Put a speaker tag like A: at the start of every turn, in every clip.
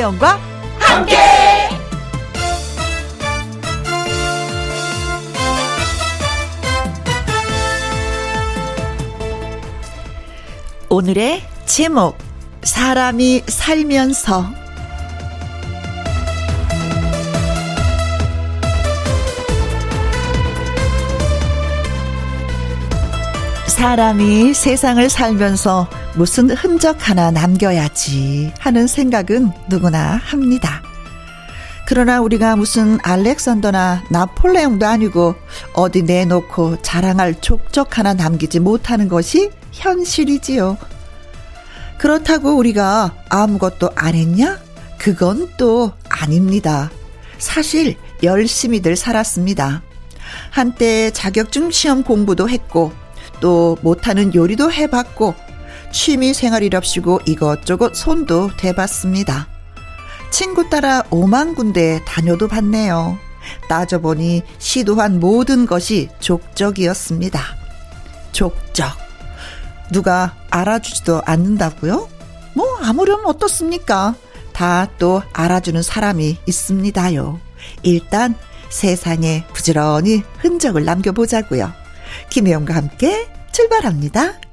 A: 김혜영과 함께. 오늘의 제목 사람이 살면서 사람이 세상을 살면서 무슨 흔적 하나 남겨야지 하는 생각은 누구나 합니다. 그러나 우리가 무슨 알렉산더나 나폴레옹도 아니고 어디 내놓고 자랑할 족적 하나 남기지 못하는 것이 현실이지요. 그렇다고 우리가 아무것도 안 했냐? 그건 또 아닙니다. 사실 열심히들 살았습니다. 한때 자격증 시험 공부도 했고 또 못하는 요리도 해봤고 취미 생활이랍시고 이것저것 손도 대봤습니다. 친구 따라 오만 군데 다녀도 봤네요. 따져보니 시도한 모든 것이 족적이었습니다. 족적. 누가 알아주지도 않는다고요? 뭐 아무렴 어떻습니까? 다 또 알아주는 사람이 있습니다요. 일단 세상에 부지런히 흔적을 남겨보자고요. 김혜영과 함께 출발합니다.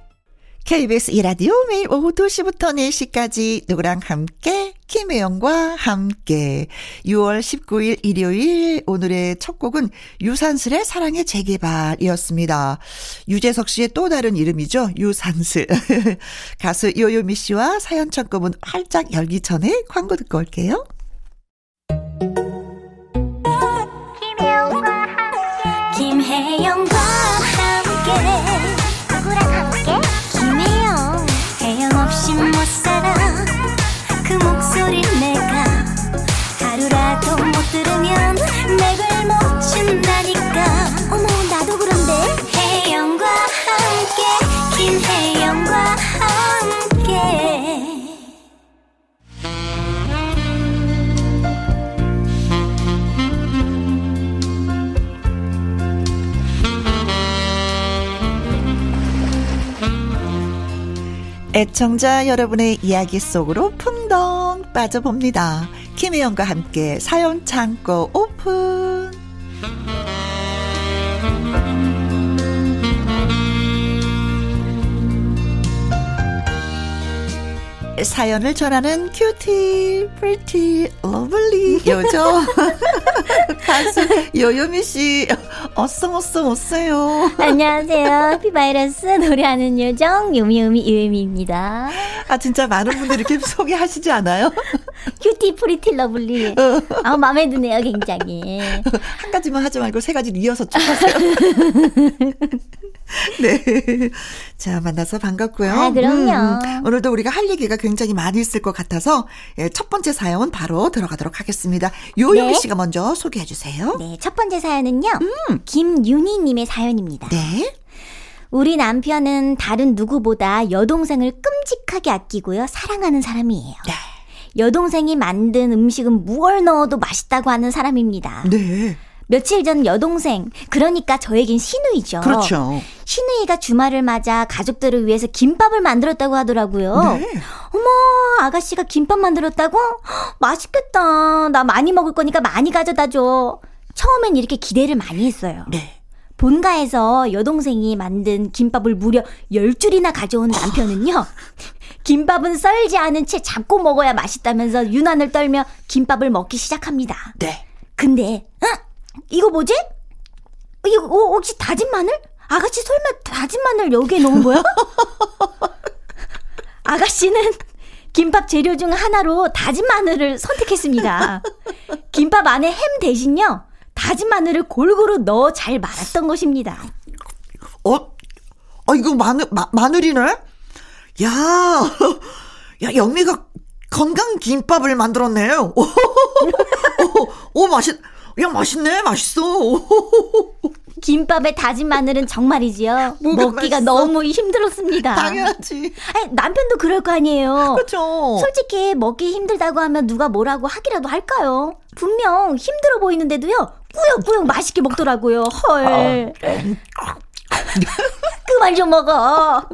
A: KBS 이라디오 매일 오후 2시부터 4시까지 누구랑 함께 김혜영과 함께 6월 19일 일요일 오늘의 첫 곡은 유산슬의 사랑의 재개발이었습니다. 유재석 씨의 또 다른 이름이죠. 유산슬. 가수 요요미 씨와 사연 창구문 활짝 열기 전에 광고 듣고 올게요. 애청자 여러분의 이야기 속으로 풍덩 빠져봅니다. 김혜영과 함께 사연 창고 오픈. 사연을 전하는 cutie, pretty, lovely 요정 가수 요요미 씨 어서 어서 오세요.
B: 안녕하세요. happy virus 노래하는 요정 요미요미 요미입니다.
A: 아 진짜 많은 분들이 이렇게 소개하시지 않아요?
B: cutie, pretty, lovely. 어. 아 마음에 드네요, 굉장히.
A: 한 가지만 하지 말고 세 가지를 이어서 쭉 하세요. 네. 자, 만나서 반갑고요.
B: 아, 그럼요. 음,
A: 음, 오늘도 우리가 할 얘기가 굉장히 많이 있을 것 같아서 예, 첫 번째 사연 바로 들어가도록 하겠습니다. 요요미 네. 씨가 먼저 소개해 주세요.
B: 네, 첫 번째 사연은요. 음. 김윤희 님의 사연입니다.
A: 네.
B: 우리 남편은 다른 누구보다 여동생을 끔찍하게 아끼고요. 사랑하는 사람이에요.
A: 네.
B: 여동생이 만든 음식은 무얼 넣어도 맛있다고 하는 사람입니다.
A: 네.
B: 며칠 전 여동생, 그러니까 저에겐 시누이죠.
A: 그렇죠.
B: 시누이가 주말을 맞아 가족들을 위해서 김밥을 만들었다고 하더라고요.
A: 네.
B: 어머, 아가씨가 김밥 만들었다고? 맛있겠다. 나 많이 먹을 거니까 많이 가져다 줘. 처음엔 이렇게 기대를 많이 했어요.
A: 네.
B: 본가에서 여동생이 만든 김밥을 무려 10줄이나 가져온 남편은요. 김밥은 썰지 않은 채 잡고 먹어야 맛있다면서 유난을 떨며 김밥을 먹기 시작합니다.
A: 네.
B: 근데, 응? 이거 뭐지? 이거 어, 혹시 다진 마늘? 아가씨 설마 다진 마늘 여기에 넣은 거야? 아가씨는 김밥 재료 중 하나로 다진 마늘을 선택했습니다. 김밥 안에 햄 대신요. 다진 마늘을 골고루 넣어 잘 말았던 것입니다.
A: 어? 어 이거 마늘 마, 마늘이네? 야. 야, 영미가 건강 김밥을 만들었네요. 오, 오, 오 맛있 야, 맛있네, 맛있어.
B: 김밥에 다진 마늘은 정말이지요. 먹기가 맛있어? 너무 힘들었습니다.
A: 당연하지.
B: 아니, 남편도 그럴 거 아니에요.
A: 그렇죠.
B: 솔직히 먹기 힘들다고 하면 누가 뭐라고 하기라도 할까요? 분명 힘들어 보이는데도요. 꾸역꾸역 맛있게 먹더라고요. 헐. 아, 그만 좀 먹어.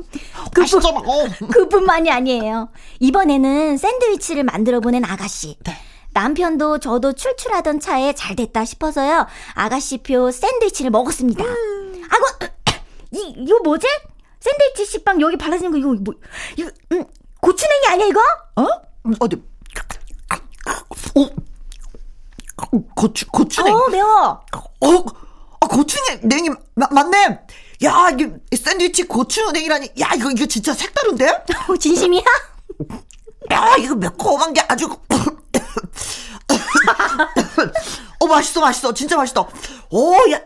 A: 그뿐,
B: 그뿐만이 아니에요. 이번에는 샌드위치를 만들어 보낸 아가씨.
A: 네.
B: 남편도 저도 출출하던 차에 잘 됐다 싶어서요. 아가씨표 샌드위치를 먹었습니다.
A: 음.
B: 아고, 이, 이거 뭐지? 샌드위치 식빵 여기 발라진 거 이거 뭐, 이거, 음, 고추냉이 아니야 이거?
A: 어? 어디? 어? 고추, 고추냉.
B: 어, 매워.
A: 어, 아, 고추냉이 마, 맞네. 야, 이게 샌드위치 고추냉이라니. 야, 이거 이거 진짜 색다른데?
B: 어, 진심이야?
A: 야, 이거 매콤한 게 아주. 어, 맛있어, 맛있어. 진짜 맛있어. 오, 야.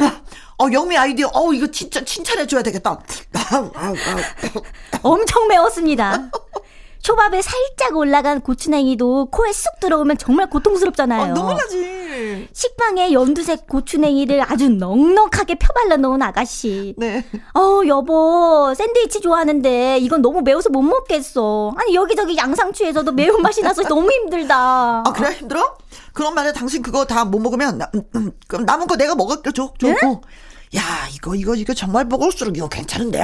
A: 어, 영미 아이디어. 어, 이거 진짜 칭찬해줘야 되겠다.
B: 엄청 매웠습니다. 초밥에 살짝 올라간 고추냉이도 코에 쑥 들어오면 정말 고통스럽잖아요.
A: 어, 눈물 나지.
B: 식빵에 연두색 고추냉이를 아주 넉넉하게 펴발라 놓은 아가씨.
A: 네.
B: 어, 여보, 샌드위치 좋아하는데 이건 너무 매워서 못 먹겠어. 아니, 여기저기 양상추에서도 매운맛이 나서 너무 힘들다.
A: 아, 그래? 힘들어? 그럼 만약 당신 그거 다 못 먹으면, 나, 음, 음, 그럼 남은 거 내가 먹을게. 줘, 줘.
B: 네?
A: 어. 야, 이거, 이거, 이거 정말 먹을수록 이거 괜찮은데?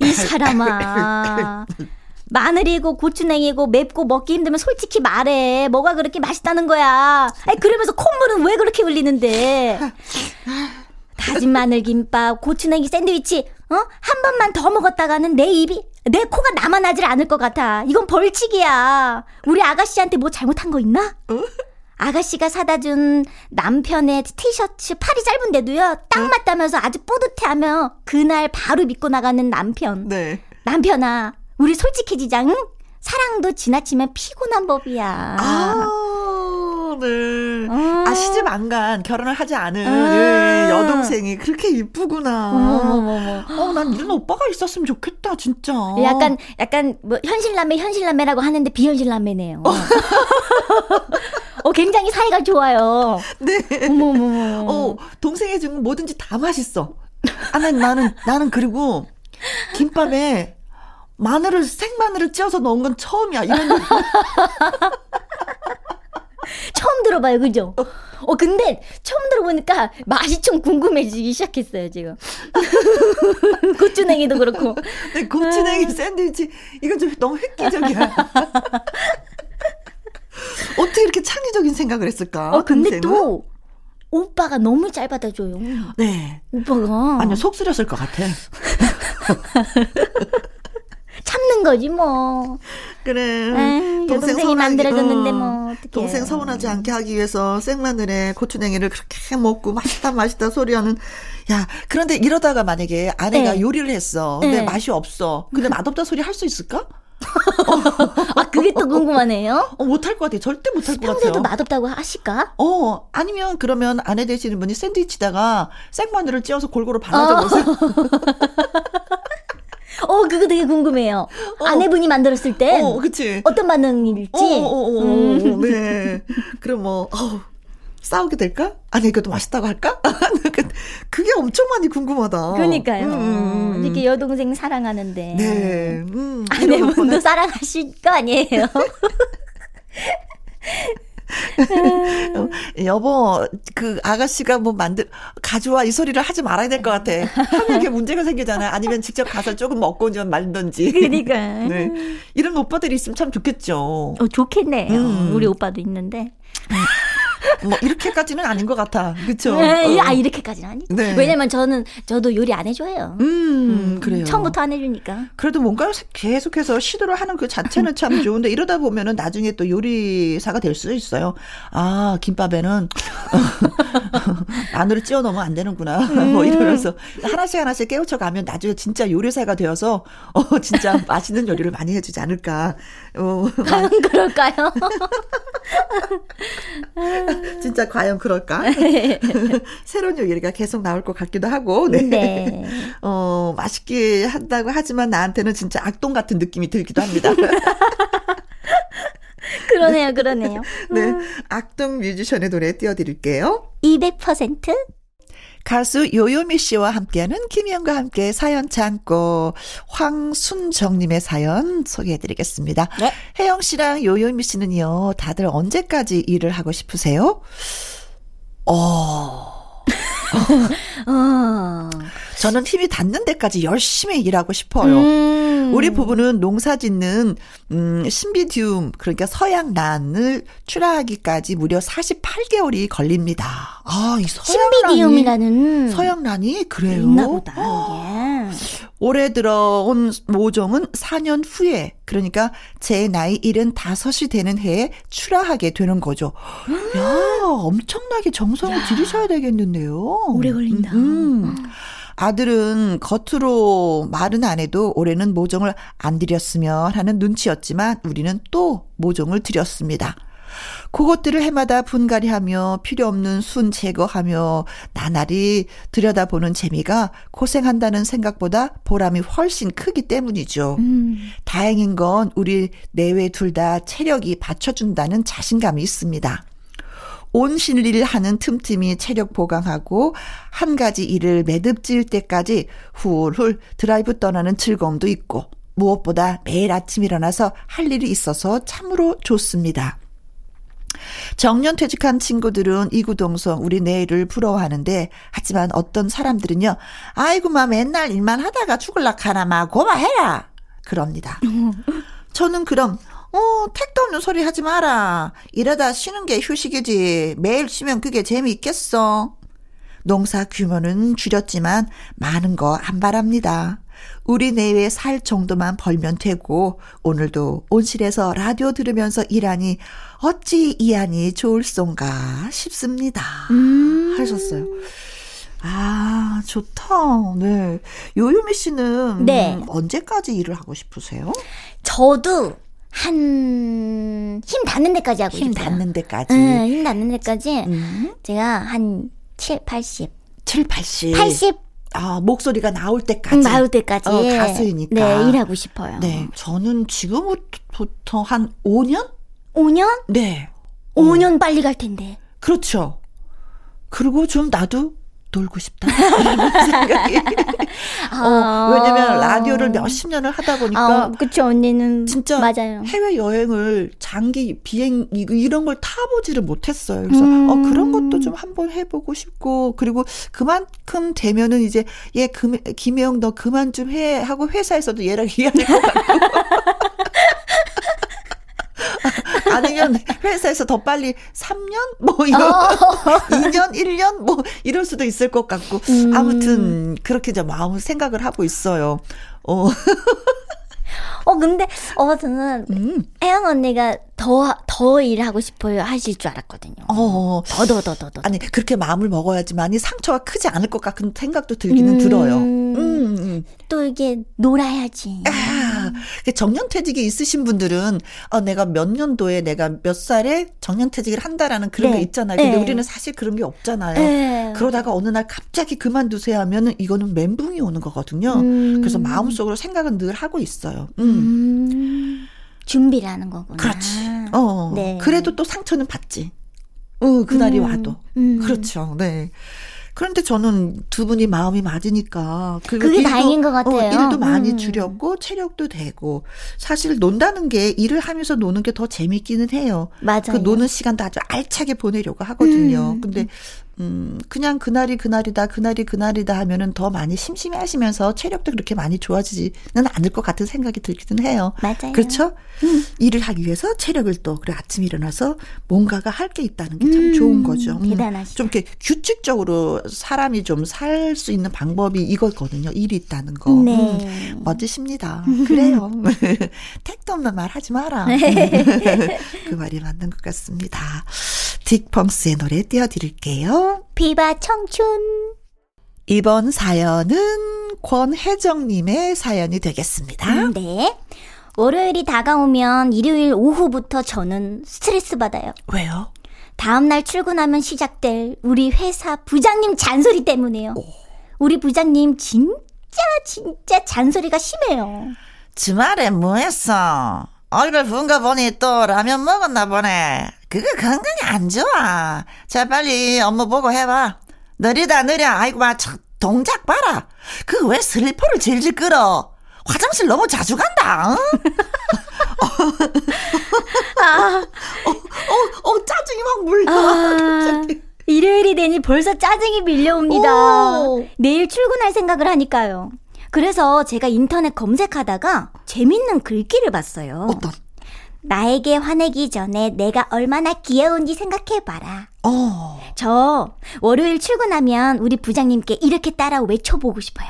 B: 이 사람아. 마늘이고 고추냉이고 맵고 먹기 힘들면 솔직히 말해. 뭐가 그렇게 맛있다는 거야. 아니, 그러면서 콧물은 왜 그렇게 흘리는데. 다진 마늘 김밥, 고추냉이 샌드위치, 어? 한 번만 더 먹었다가는 내 입이, 내 코가 남아나질 않을 것 같아. 이건 벌칙이야. 우리 아가씨한테 뭐 잘못한 거 있나? 아가씨가 사다 준 남편의 티셔츠 팔이 짧은데도요, 딱 맞다면서 아주 뿌듯해 하며 그날 바로 믿고 나가는 남편.
A: 네.
B: 남편아, 우리 솔직해지자, 응? 사랑도 지나치면 피곤한 법이야.
A: 아, 네.
B: 음.
A: 아, 시집 안 간, 결혼을 하지 않은
B: 음.
A: 예, 여동생이 그렇게 이쁘구나.
B: 어,
A: 난 이런 오빠가 있었으면 좋겠다, 진짜.
B: 약간, 약간, 뭐, 현실남매, 현실남매라고 하는데 비현실남매네요. 어, 굉장히 사이가 좋아요.
A: 네.
B: 어머머머.
A: 어, 동생이 준 뭐든지 다 맛있어. 아, 난, 나는, 나는 그리고 김밥에 마늘을, 생마늘을 찧어서 넣은 건 처음이야. 이런 거.
B: 처음 들어봐요, 그죠? 어, 근데 처음 들어보니까 맛이 좀 궁금해지기 시작했어요, 지금. 고추냉이도 그렇고.
A: 네, 고추냉이 샌드위치. 이건 좀 너무 획기적이야. 어떻게 이렇게 창의적인 생각을 했을까?
B: 어, 근데
A: 동생은?
B: 또, 오빠가 너무 잘 받아줘요.
A: 네.
B: 오빠가.
A: 아니요, 속 쓰렸을 것 같아.
B: 참는 거지, 뭐.
A: 그래.
B: 에이, 여동생이
A: 서운하게-
B: 만들어줬는데
A: 어,
B: 뭐, 어떡해.
A: 동생 서운하지 않게 하기 위해서 생마늘에 고추냉이를 그렇게 먹고 맛있다 맛있다 소리하는 야 그런데 이러다가 만약에 아내가
B: 네.
A: 요리를 했어 근데
B: 네.
A: 맛이 없어 근데 맛없다 소리 할 수 있을까?
B: 아, 그게 또 궁금하네요.
A: 어, 못할 것 같아 절대 못할 것
B: 평소에도
A: 같아요
B: 맛없다고 하실까?
A: 어 아니면 그러면 아내 되시는 분이 샌드위치다가 생마늘을 찧어서 골고루 발라줘 보세요
B: 어, 그거 되게 궁금해요.
A: 어.
B: 아내분이 만들었을
A: 땐어 그치
B: 어떤 반응일지.
A: 어, 어, 어, 어,
B: 음.
A: 네. 그럼 뭐, 어우, 싸우게 될까? 아니, 이것도 맛있다고 할까? 그- 그게 엄청 많이 궁금하다.
B: 그러니까요.
A: 음.
B: 이렇게 여동생 사랑하는데.
A: 네. 음,
B: 아내분도 사랑하실 거 아니에요?
A: 어, 여보, 그 아가씨가 뭐 만들, 가져와 이 소리를 하지 말아야 될 것 같아. 하면 이게 문제가 생기잖아. 아니면 직접 가서 조금 먹고 오면 말든지.
B: 그러니까.
A: 네. 이런 오빠들이 있으면 참 좋겠죠.
B: 어, 좋겠네요.
A: 음.
B: 우리 오빠도 있는데.
A: 뭐, 이렇게까지는 아닌 것 같아. 그쵸?
B: 네,
A: 어.
B: 아, 이렇게까지는 아니.
A: 네.
B: 왜냐면 저는, 저도 요리 안 해줘요.
A: 음, 그래요.
B: 처음부터 안 해주니까.
A: 그래도 뭔가 계속해서 시도를 하는 그 자체는 참 좋은데 이러다 보면은 나중에 또 요리사가 될 수 있어요. 아, 김밥에는 마늘을 찧어 넣으면 안 되는구나. 뭐 이러면서 하나씩 하나씩 깨우쳐 가면 나중에 진짜 요리사가 되어서 어, 진짜 맛있는 요리를 많이 해주지 않을까. 어,
B: 과연 그럴까요?
A: 진짜 과연 그럴까? 새로운 요리가 계속 나올 것 같기도 하고. 네.
B: 네.
A: 어, 맛있게 한다고 하지만 나한테는 진짜 악동 같은 느낌이 들기도 합니다.
B: 그러네요, 그러네요.
A: 네. 악동 뮤지션의 노래 띄워드릴게요.
B: 200%?
A: 가수 요요미 씨와 함께하는 김희영과 함께 사연 창고 황순정님의 사연 소개해드리겠습니다.
B: 네.
A: 혜영 씨랑 요요미 씨는요, 다들 언제까지 일을 하고 싶으세요? 어,
B: 어.
A: 저는 힘이 닿는 데까지 열심히 일하고 싶어요. 음. 우리 부부는 농사 짓는 음 신비디움 그러니까 서양란을 출하하기까지 무려 48개월이 걸립니다. 아, 이
B: 서양란이 신비디움이라는
A: 서양란이 그래요.
B: 있나 보다. 어.
A: 올해 들어온 모종은 4년 후에 그러니까 제 나이 75이 되는 해에 출하하게 되는 거죠. 야, 엄청나게 정성을 들이셔야 되겠는데요.
B: 오래 걸린다.
A: 음. 음. 아들은 겉으로 말은 안 해도 올해는 모종을 안 드렸으면 하는 눈치였지만 우리는 또 모종을 드렸습니다. 그것들을 해마다 분갈이하며 필요 없는 순 제거하며 나날이 들여다보는 재미가 고생한다는 생각보다 보람이 훨씬 크기 때문이죠. 음. 다행인 건 우리 내외 둘 다 체력이 받쳐준다는 자신감이 있습니다. 온실일 하는 틈틈이 체력 보강하고 한 가지 일을 매듭질 때까지 훌훌 드라이브 떠나는 즐거움도 있고 무엇보다 매일 아침 일어나서 할 일이 있어서 참으로 좋습니다. 정년 퇴직한 친구들은 이구동성 우리 내일을 부러워하는데 하지만 어떤 사람들은요 아이고 마 맨날 일만 하다가 죽을락 하나 마 고마해라 그럽니다. 저는 그럼 어, 택도 없는 소리 하지 마라. 이러다 쉬는 게 휴식이지. 매일 쉬면 그게 재미있겠어. 농사 규모는 줄였지만 많은 거 안 바랍니다. 우리 내외 살 정도만 벌면 되고 오늘도 온실에서 라디오 들으면서 일하니 어찌 이 안이 좋을쏜가 싶습니다. 음. 하셨어요. 아, 좋다. 네. 요요미 씨는 네. 언제까지 일을 하고 싶으세요?
B: 저도 한, 힘 닿는 데까지 하고
A: 힘
B: 싶어요.
A: 닿는 데까지.
B: 응, 힘 닿는 데까지. 음. 제가 한 7, 80.
A: 7, 80.
B: 80.
A: 아, 목소리가 나올 때까지.
B: 음, 나올 때까지.
A: 어, 가수이니까.
B: 네, 일하고 싶어요.
A: 네. 저는 지금부터 한 5년?
B: 5년?
A: 네.
B: 5년 어. 빨리 갈 텐데.
A: 그렇죠. 그리고 좀 나도 놀고 싶다. 생각이. 아. 어, 왜냐면 라디오를 몇십 년을 하다 보니까.
B: 아, 그쵸, 언니는.
A: 진짜.
B: 맞아요.
A: 해외여행을 장기 비행, 이런 걸 타보지를 못했어요. 그래서, 음. 어, 그런 것도 좀 한번 해보고 싶고, 그리고 그만큼 되면은 이제, 얘, 금, 김혜영 너 그만 좀 해. 하고 회사에서도 얘랑 이야기할 것 같고. 아니면 회사에서 더 빨리 3년? 뭐, 이런, 어. 2년, 1년? 뭐, 이럴 수도 있을 것 같고. 음. 아무튼, 그렇게 좀 마음 생각을 하고 있어요. 어.
B: 어, 근데, 어, 저는, 음. 혜영 언니가 더, 더 일하고 싶어요 하실 줄 알았거든요. 어. 더, 더, 더, 더, 더.
A: 아니, 그렇게 마음을 먹어야지만이 상처가 크지 않을 것 같은 생각도 들기는 음. 들어요. 음,
B: 음. 또 이게 놀아야지. 아,
A: 정년퇴직이 있으신 분들은, 어, 내가 몇 년도에 내가 몇 살에 정년퇴직을 한다라는 그런 네. 게 있잖아요. 근데 네. 우리는 사실 그런 게 없잖아요. 네. 그러다가 어느 날 갑자기 그만두세요 하면은 이거는 멘붕이 오는 거거든요. 음. 그래서 마음속으로 생각은 늘 하고 있어요. 음. 음.
B: 준비를 하는 거구나.
A: 그렇지. 어. 네. 그래도 또 상처는 받지. 어, 그날이 음, 와도. 음. 그렇죠. 네. 그런데 저는 두 분이 마음이 맞으니까
B: 그게 일도, 다행인 것 같아요. 어,
A: 일도 많이 음. 줄였고 체력도 되고 사실 논다는 게 일을 하면서 노는 게 더 재밌기는 해요.
B: 맞아요.
A: 그 노는 시간도 아주 알차게 보내려고 하거든요. 음. 근데 음, 그냥 그날이 그날이다, 그날이 그날이다 하면은 더 많이 심심해 하시면서 체력도 그렇게 많이 좋아지지는 않을 것 같은 생각이 들기는 해요.
B: 맞아요.
A: 그렇죠? 음. 일을 하기 위해서 체력을 또, 그래, 아침 일어나서 뭔가가 할 게 있다는 게참 음, 좋은 거죠.
B: 음. 대단하시죠.
A: 좀 이렇게 규칙적으로 사람이 좀 살 수 있는 방법이 이거거든요. 일이 있다는 거.
B: 네.
A: 음, 멋지십니다. 그래요. 택도 없는 말 하지 마라. 네. 그 말이 맞는 것 같습니다. 딕펑스의 노래 띄워드릴게요.
B: 비바 청춘.
A: 이번 사연은 권혜정님의 사연이 되겠습니다.
B: 음, 네. 월요일이 다가오면 일요일 오후부터 저는 스트레스 받아요.
A: 왜요?
B: 다음날 출근하면 시작될 우리 회사 부장님 잔소리 때문에요. 오. 우리 부장님 진짜 진짜 잔소리가 심해요.
A: 주말에 뭐 했어? 얼굴 부은가 보니 또 라면 먹었나 보네. 그거 건강에 안 좋아. 자, 빨리 업무 보고 해봐. 느리다, 느려. 아이고, 마, 동작 봐라. 그 왜 슬리퍼를 질질 끌어? 화장실 너무 자주 간다. 응? 아. 어, 어, 어, 짜증이 막 물나. 아,
B: 일요일이 되니 벌써 짜증이 밀려옵니다.
A: 오.
B: 내일 출근할 생각을 하니까요. 그래서 제가 인터넷 검색하다가 재밌는 글귀를 봤어요.
A: 어떤?
B: 나에게 화내기 전에 내가 얼마나 귀여운지 생각해봐라.
A: 어.
B: 저 월요일 출근하면 우리 부장님께 이렇게 따라 외쳐보고 싶어요.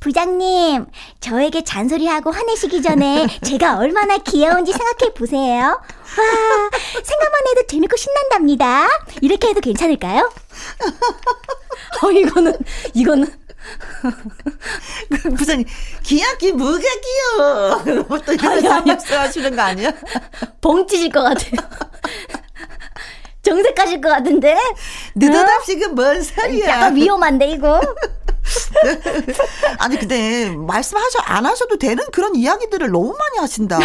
B: 부장님, 저에게 잔소리하고 화내시기 전에 제가 얼마나 귀여운지 생각해 보세요. 와, 생각만 해도 재밌고 신난답니다. 이렇게 해도 괜찮을까요? 어, 이거는, 이거는,
A: 그 부장님, 귀엽기 뭐가 귀여워. 또 이런
B: 아니.
A: 말씀하시는 거 아니야?
B: 벙 찢을 것 같아요. 정색하실 것 같은데?
A: 느닷없이 그뭔 소리야.
B: 약간 위험한데, 이거?
A: 아니 근데 말씀하셔 안 하셔도 되는 그런 이야기들을 너무 많이 하신다.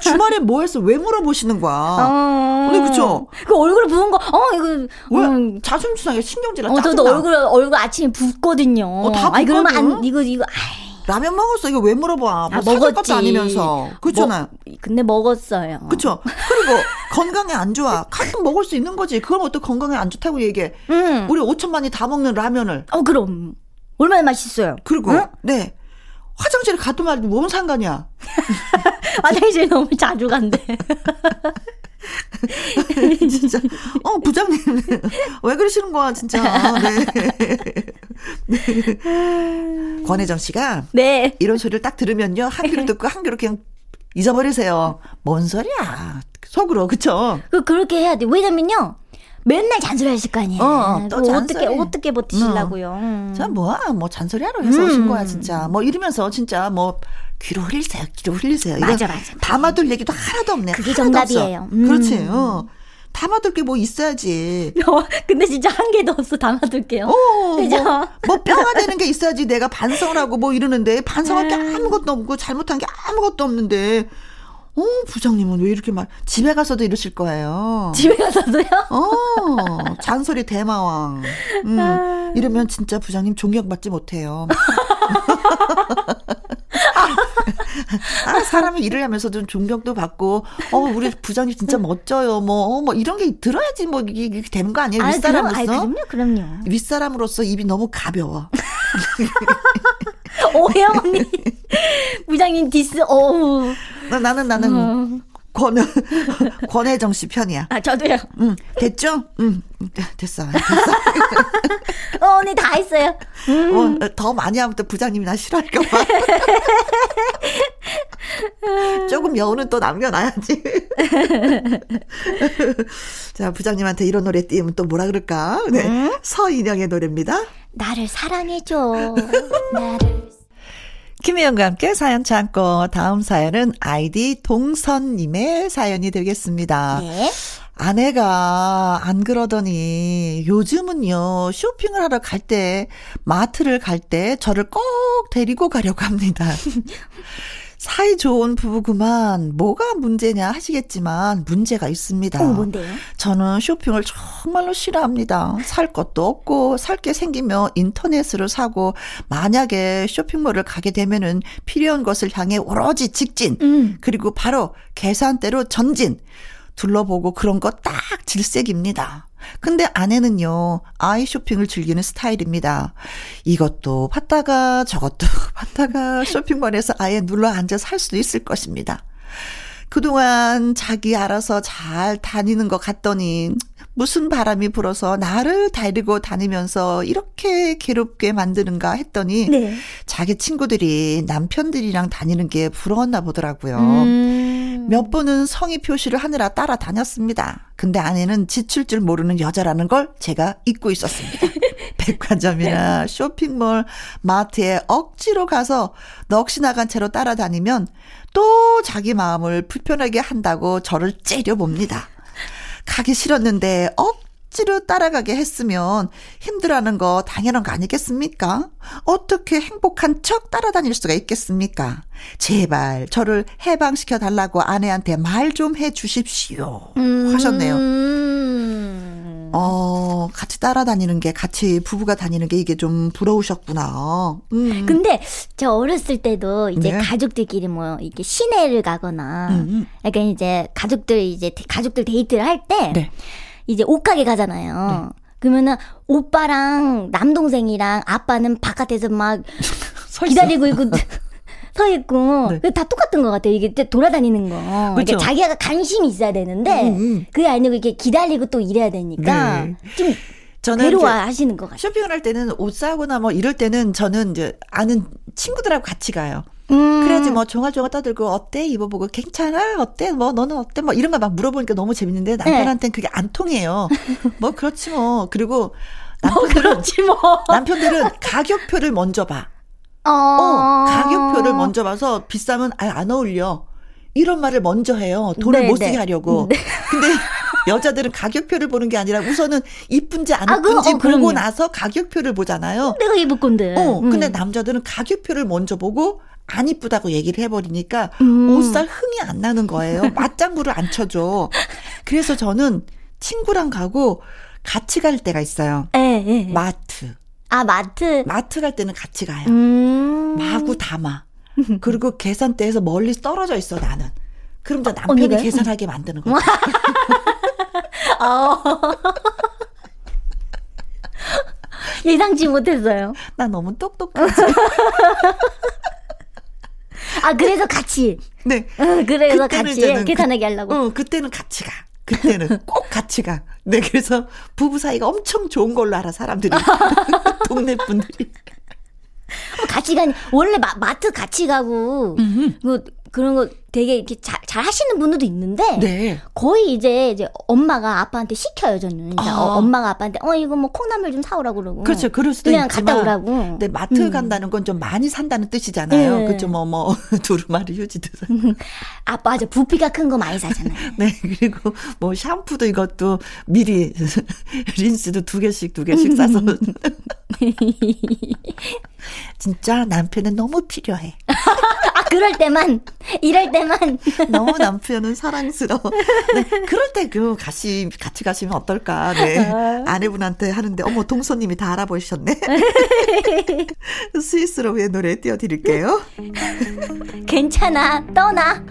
A: 주말에 뭐 했어? 왜 물어보시는 거야?
B: 어.
A: 네, 그쵸?
B: 그 얼굴 부은 거, 어, 이거.
A: 왜
B: 음,
A: 자존심 상해 신경질 나
B: 어, 저도. 얼굴, 얼굴 아침에 붓거든요.
A: 어, 다
B: 아니, 그러면 안. 이거, 이거, 아이.
A: 라면 먹었어 이거 왜 물어봐? 뭐
B: 아, 먹었지.
A: 것도 아니면서 그렇잖아.
B: 먹- 근데 먹었어요.
A: 그쵸? 그리고 건강에 안 좋아. 가끔 먹을 수 있는 거지. 그럼 어또 건강에 안 좋다고 얘기해.
B: 응.
A: 우리 5천만이 다 먹는 라면을.
B: 어, 그럼. 얼마나 맛있어요?
A: 그리고
B: 응?
A: 네 화장실에 가도 말도 뭔 상관이야.
B: 화장실 너무 자주 간대.
A: 진짜. 어 부장님 왜 그러시는 거야 진짜. 네. 네. 권혜정 씨가
B: 네.
A: 이런 소리를 딱 들으면요 한 귀로 듣고 한 귀로 그냥 잊어버리세요. 뭔 소리야. 속으로 그쵸?
B: 그, 그렇게 해야 돼. 왜냐면요. 맨날 잔소리 하실 거 아니에요.
A: 어, 어, 또
B: 그거 어떻게. 어떻게 버티시려고요. 음.
A: 자, 뭐야, 뭐, 잔소리하러 해서 오신
B: 음.
A: 거야, 진짜. 뭐, 이러면서, 진짜, 뭐, 귀로 흘리세요, 귀로 흘리세요.
B: 맞아, 맞아.
A: 담아둘 얘기도 하나도 없네.
B: 그게 정답이에요. 음.
A: 그렇지, 어. 담아둘 게 뭐 있어야지.
B: 근데 진짜 한 개도 없어. 담아둘게요.
A: 어,
B: 그죠?
A: 뭐, 뭐 뼈가 되는 게 있어야지 내가 반성을 하고 뭐 이러는데, 반성할 게
B: 음.
A: 아무것도 없고, 잘못한 게 아무것도 없는데, 어, 부장님은 왜 이렇게 말, 집에 가서도 이러실 거예요.
B: 집에 가서도요?
A: 어, 잔소리 대마왕. 음, 이러면 진짜 부장님 존경받지 못해요. 아, 사람이 일을 하면서 좀 존경도 받고, 어, 우리 부장님 진짜 멋져요. 뭐, 어, 뭐, 이런 게 들어야지 뭐, 이게, 이게 되는 거 아니에요?
B: 아, 그럼,
A: 윗사람으로서?
B: 아이, 그럼 요, 그럼요.
A: 윗사람으로서 입이 너무 가벼워.
B: 오해영 언니. 부장님 디스, 어우.
A: 나, 나는, 나는, 권, 권혜정 씨 편이야.
B: 아, 저도요.
A: 응, 됐죠? 응, 됐어. 됐어.
B: 어, 언니 다 했어요.
A: 어, 더 많이 하면 또 부장님이 나 싫어할까 봐. 조금 여운은 또 남겨놔야지. 자, 부장님한테 이런 노래 띄우면 또 뭐라 그럴까? 네. 서인영의 노래입니다.
B: 나를 사랑해줘. 나를.
A: 김혜영과 함께 사연 참고 다음 사연은 아이디 동선님의 사연이 되겠습니다.
B: 네.
A: 아내가 안 그러더니 요즘은요 쇼핑을 하러 갈 때 마트를 갈 때 저를 꼭 데리고 가려고 합니다. 사이 좋은 부부구만 뭐가 문제냐 하시겠지만 문제가 있습니다.
B: 어, 뭔데요?
A: 저는 쇼핑을 정말로 싫어합니다. 살 것도 없고 살 게 생기면 인터넷으로 사고 만약에 쇼핑몰을 가게 되면은 필요한 것을 향해 오로지 직진
B: 음.
A: 그리고 바로 계산대로 전진 둘러보고 그런 거 딱 질색입니다. 근데 아내는요, 아이 쇼핑을 즐기는 스타일입니다. 이것도 봤다가 저것도 봤다가 쇼핑몰에서 아예 눌러 앉아 살 수도 있을 것입니다. 그동안 자기 알아서 잘 다니는 것 같더니 무슨 바람이 불어서 나를 데리고 다니면서 이렇게 괴롭게 만드는가 했더니
B: 네.
A: 자기 친구들이 남편들이랑 다니는 게 부러웠나 보더라고요.
B: 음.
A: 몇 번은 성의 표시를 하느라 따라다녔습니다. 근데 아내는 지칠 줄 모르는 여자라는 걸 제가 잊고 있었습니다. 백화점이나 쇼핑몰, 마트에 억지로 가서 넋이 나간 채로 따라다니면 또 자기 마음을 불편하게 한다고 저를 째려봅니다. 가기 싫었는데 억 지로 따라가게 했으면 힘들어하는 거 당연한 거 아니겠습니까? 어떻게 행복한 척 따라다닐 수가 있겠습니까? 제발 저를 해방시켜 달라고 아내한테 말 좀 해 주십시오. 하셨네요.
B: 음.
A: 어, 같이 따라다니는 게, 같이 부부가 다니는 게 이게 좀 부러우셨구나. 음.
B: 근데 저 어렸을 때도 이제
A: 네.
B: 가족들끼리 뭐 이렇게 시내를 가거나
A: 음, 음.
B: 약간 이제 가족들 이제 데- 가족들 데이트를 할 때
A: 네.
B: 이제 옷가게 가잖아요. 그러면은 오빠랑 남동생이랑 아빠는 바깥에서 막 기다리고 있고 서 있고
A: 네.
B: 다 똑같은 것 같아요. 이게 돌아다니는 거. 그러니까 자기가 관심이 있어야 되는데
A: 음, 음.
B: 그게 아니고 이렇게 기다리고 또 이래야 되니까
A: 네.
B: 좀
A: 저는
B: 괴로워하시는 것 같아요.
A: 쇼핑을 할 때는 옷 사거나 뭐 이럴 때는 저는 이제 아는 친구들하고 같이 가요.
B: 음.
A: 그래야지 뭐 종알종알 떠들고 어때 입어보고 괜찮아 어때 뭐 너는 어때 뭐 이런 거 막 물어보니까 너무 재밌는데
B: 네.
A: 남편한테는 그게 안 통해요. 뭐 그렇지 뭐 그리고
B: 뭐
A: 남편들은
B: 그렇지 뭐.
A: 남편들은 가격표를 먼저 봐.
B: 어,
A: 어, 가격표를 먼저 봐서 비싸면 아, 안 어울려. 이런 말을 먼저 해요. 돈을
B: 네,
A: 못
B: 네.
A: 쓰게 하려고. 근데 여자들은 가격표를 보는 게 아니라 우선은 이쁜지 안
B: 아, 그거,
A: 이쁜지
B: 어,
A: 보고
B: 그럼요.
A: 나서 가격표를 보잖아요.
B: 내가 입을 건데.
A: 어, 근데
B: 음.
A: 남자들은 가격표를 먼저 보고 안 이쁘다고 얘기를 해버리니까
B: 음.
A: 옷살 흥이 안 나는 거예요. 맞장구를 안 쳐줘. 그래서 저는 친구랑 가고 같이 갈 때가 있어요.
B: 예, 예.
A: 마트.
B: 아 마트.
A: 마트 갈 때는 같이 가요.
B: 음.
A: 마구 담아. 그리고 계산대에서 멀리 떨어져 있어 나는. 그럼 저 남편이
B: 언니가요?
A: 계산하게 만드는 거야.
B: 어. 예상치 못했어요.
A: 나 너무 똑똑하지.
B: 아 그래서 같이.
A: 네.
B: 어, 그래서 같이
A: 저는
B: 계산하게 하려고.
A: 어, 그때는 같이 가. 그때는 꼭 같이 가. 네, 그래서 부부 사이가 엄청 좋은 걸로 알아, 사람들이. 동네 분들이.
B: 어, 같이 가니 원래 마, 마트 같이 가고 뭐 그런 거 되게 이렇게 잘, 잘 하시는 분들도 있는데
A: 네.
B: 거의 이제 이제 엄마가 아빠한테 시켜요 저는
A: 아.
B: 어, 엄마가 아빠한테 어 이거 뭐 콩나물 좀 사오라고 그러고
A: 그렇죠. 그럴 수도
B: 그냥
A: 있지만.
B: 갔다 오라고
A: 근데 마트
B: 음.
A: 간다는 건 좀 많이 산다는 뜻이잖아요.
B: 네.
A: 그렇죠. 뭐, 뭐, 두루마리 휴지도 사.
B: 아빠 맞아 부피가 큰 거 많이 사잖아요
A: 네, 그리고 뭐 샴푸도 이것도 미리 린스도 두 개씩 두 개씩 싸서. 진짜 남편은 너무 필요해.
B: 아 그럴 때만 이럴 때만
A: 너무 남편은 사랑스러워. 네, 그럴 때 그 같이 같이 가시면 어떨까. 네. 아내분한테 하는데 어머 동서님이 다 알아보셨네. 스위스로의 노래 띄워드릴게요.
B: 괜찮아 떠나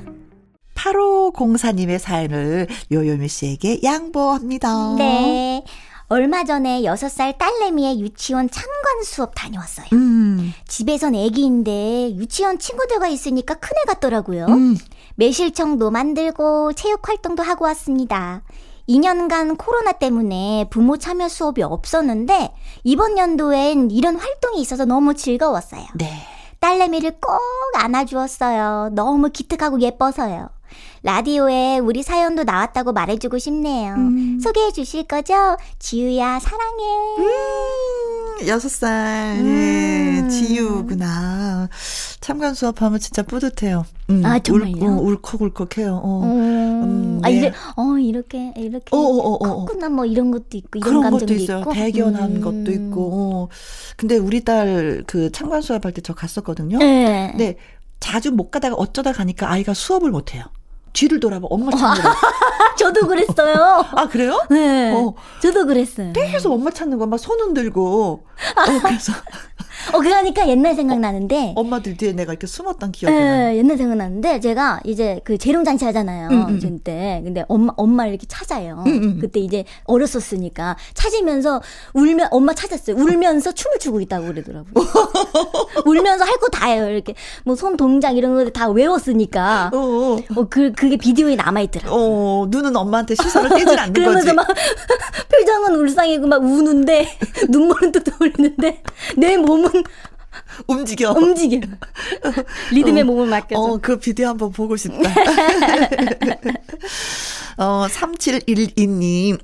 A: 8504님의 사연을 요요미 씨에게 양보합니다.
B: 네 얼마 전에 6살 딸내미의 유치원 참관 수업 다녀왔어요
A: 음,
B: 집에선 애기인데 유치원 친구들과 있으니까 큰애 같더라고요.
A: 음.
B: 매실청도 만들고 체육 활동도 하고 왔습니다. 2년간 코로나 때문에 부모 참여 수업이 없었는데 이번 연도엔 이런 활동이 있어서 너무 즐거웠어요.
A: 네.
B: 딸내미를 꼭 안아주었어요. 너무 기특하고 예뻐서요. 라디오에 우리 사연도 나왔다고 말해주고 싶네요.
A: 음.
B: 소개해 주실 거죠? 지우야 사랑해.
A: 음, 여섯 살,
B: 음.
A: 네, 지유구나. 참관 수업하면 진짜 뿌듯해요. 음,
B: 아, 정말요?
A: 울, 어, 울컥울컥해요. 어.
B: 음,
A: 음,
B: 아
A: 네.
B: 이제 어 이렇게 이렇게
A: 어, 어, 어, 어.
B: 컸구나 뭐 이런 것도 있고 이런
A: 그런 것도 있어요.
B: 있고
A: 대견한
B: 음.
A: 것도 있고. 어. 근데 우리 딸 그 참관 수업할 때 저 갔었거든요.
B: 네.
A: 근데 자주 못 가다가 어쩌다 가니까 아이가 수업을 못 해요. 뒤를 돌아봐 엄마 찾느라.
B: 아, 저도 그랬어요.
A: 아 그래요?
B: 네.
A: 어.
B: 저도 그랬어요.
A: 계속 엄마 찾는 거 막 손 흔들고. 어, 그래서
B: 어 그러니까 옛날 생각나는데
A: 엄마들 뒤에 내가 이렇게 숨었던 기억이 나요.
B: 예, 옛날 생각나는데 제가 이제 그 재롱 잔치 하잖아요.
A: 음, 음.
B: 그때 근데 엄마 엄마를 이렇게 찾아요.
A: 음, 음.
B: 그때 이제 어렸었으니까 찾으면서 울면 엄마 찾았어요. 울면서 춤을 추고 있다고 그러더라고요. 울면서 할 거 다 해요. 이렇게 뭐 손 동작 이런 거 다 외웠으니까.
A: 어, 어.
B: 어, 그, 그게 비디오에 남아있더라고요.
A: 어, 눈은 엄마한테 시선을 떼질 않는 거지.
B: 그러면서 막 표정은 울상이고 막 우는데 눈물은 또 돌리는데 내 몸은
A: 움직여.
B: 움직여. 리듬에
A: 어.
B: 몸을 맡겨서.
A: 어, 그 비디오 한번 보고 싶다. 어, 3712님.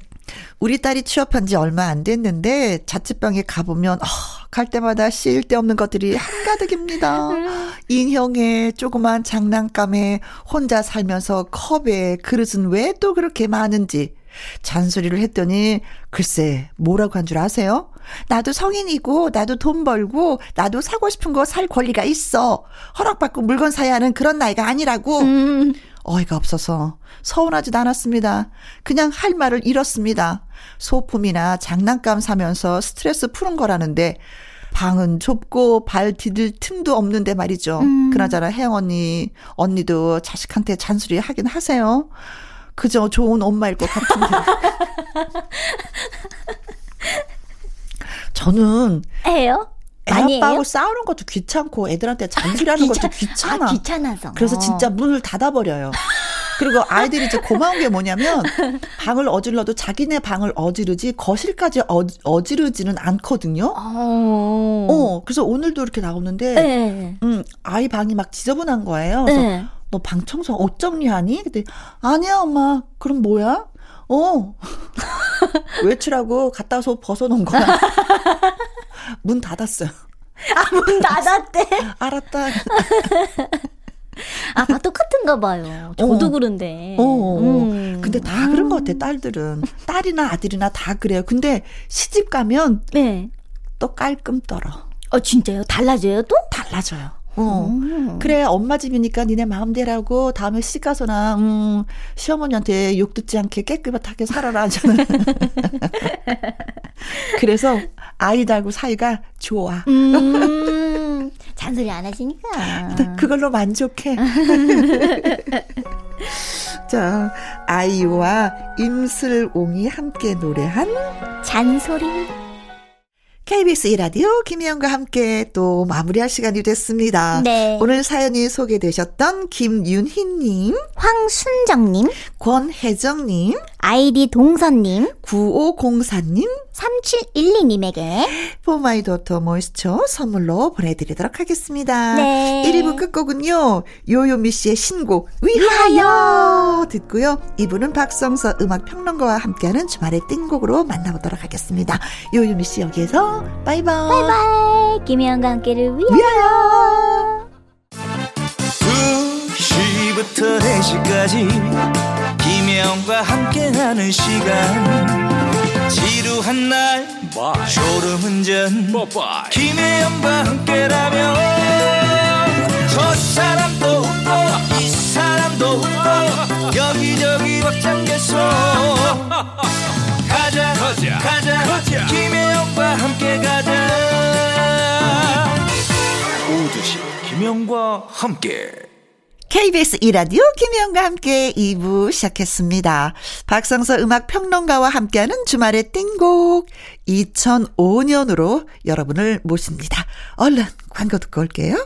A: 우리 딸이 취업한 지 얼마 안 됐는데 자취방에 가보면 아, 갈 때마다 쉴데 없는 것들이 한가득입니다. 인형에 조그만 장난감에 혼자 살면서 컵에 그릇은 왜 또 그렇게 많은지 잔소리를 했더니 글쎄 뭐라고 한 줄 아세요? 나도 성인이고 나도 돈 벌고 나도 사고 싶은 거 살 권리가 있어. 허락받고 물건 사야 하는 그런 나이가 아니라고.
B: 음,
A: 어이가 없어서 서운하지도 않았습니다. 그냥 할 말을 잃었습니다. 소품이나 장난감 사면서 스트레스 푸는 거라는데 방은 좁고 발 디딜 틈도 없는데 말이죠.
B: 음.
A: 그나저나 혜영 언니, 언니도 자식한테 잔소리 하긴 하세요. 그저 좋은 엄마일 것 같은데. 저는
B: 해요?
C: 애 아빠하고 싸우는 것도 귀찮고 애들한테 잔소리하는 아, 것도 귀찮아.
B: 아, 귀찮아서.
C: 그래서 진짜 문을 닫아버려요. 그리고 아이들이 이제 고마운 게 뭐냐면 방을 어질러도 자기네 방을 어지르지 거실까지 어, 어지르지는 않거든요. 어. 어 그래서 오늘도 이렇게 나오는데, 네. 음, 아이 방이 막 지저분한 거예요. 그래서 네. 너방 청소 옷 정리하니? 근데 아니야 엄마. 그럼 뭐야? 어. 외출하고 갔다 와서 벗어놓은 거야. 문 닫았어요.
B: 아, 문 닫았대?
C: 알았다.
B: 아, 다 똑같은가 봐요. 저도 어. 그런데. 어.
C: 음. 근데 다 음. 그런 것 같아, 딸들은. 딸이나 아들이나 다 그래요. 근데 시집 가면. 네. 또 깔끔 떨어.
B: 어, 진짜요? 달라져요, 또?
C: 달라져요. 어. 음. 그래, 엄마 집이니까 니네 마음대로 하고 다음에 시집 가서나, 음, 시어머니한테 욕 듣지 않게 깨끗하게 살아라. 저는. 그래서 아이들하고 사이가 좋아. 음,
B: 잔소리 안 하시니까.
C: 그걸로 만족해. 자, 아이와 임슬옹이 함께 노래한
B: 잔소리.
A: KBS 이라디오 김혜영과 함께 또 마무리할 시간이 됐습니다. 네. 오늘 사연이 소개되셨던 김윤희님,
B: 황순정님,
A: 권혜정님,
B: 아이디 동선님,
A: 9504님,
B: 3712님에게
A: For My Daughter moisture 선물로 보내드리도록 하겠습니다. 네. 1부 끝곡은요, 요요미 씨의 신곡, 위하여! 듣고요. 2부는 박성서 음악평론가와 함께하는 주말의 띵곡으로 만나보도록 하겠습니다. 요요미 씨 여기에서
B: bye bye. Bye bye. 김혜영과 함께를 위하여. 위하여.
D: 2시부터 4시까지 김혜영과 함께하는 시간 지루한 날 졸음운전 김혜영과 함께라면 저 사람도 웃고 이 사람도 웃고 여기저기 벅장개소 가자 가자 가자, 가자. 김혜 영과 함께 가자 오두시 김혜영과 함께
A: KBS 이라디오 김혜영과 함께 2부 시작했습니다. 박성서 음악 평론가와 함께하는 주말의 띵곡 2005년으로 여러분을 모십니다. 얼른 광고 듣고 올게요.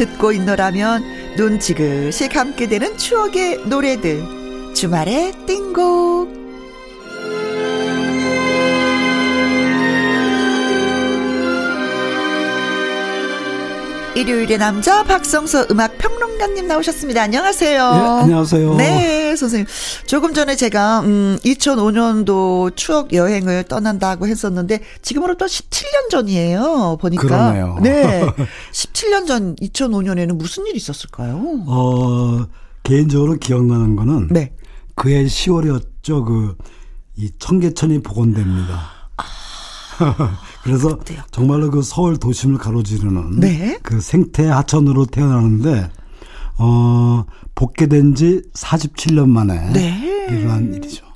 A: 듣고 있노라면 눈 지그시 감게 되는 추억의 노래들. 주말의 띵곡. 일요일의 남자 박성서 음악 평론가님 나오셨습니다. 안녕하세요.
E: 예, 안녕하세요.
A: 네, 선생님. 조금 전에 제가 음 2005년도 추억 여행을 떠난다고 했었는데 지금으로 또 17년 전이에요. 보니까.
E: 그러네요.
A: 네. 17년 전 2005년에는 무슨 일이 있었을까요?
E: 어, 개인적으로 기억나는 거는
A: 네.
E: 그해 10월이었죠. 그, 이 청계천이 복원됩니다. 그래서 정말로 그 서울 도심을 가로지르는
A: 네.
E: 그 생태 하천으로 태어나는데 어 복귀된 지 47년 만에
A: 네.
E: 일어난 일이죠.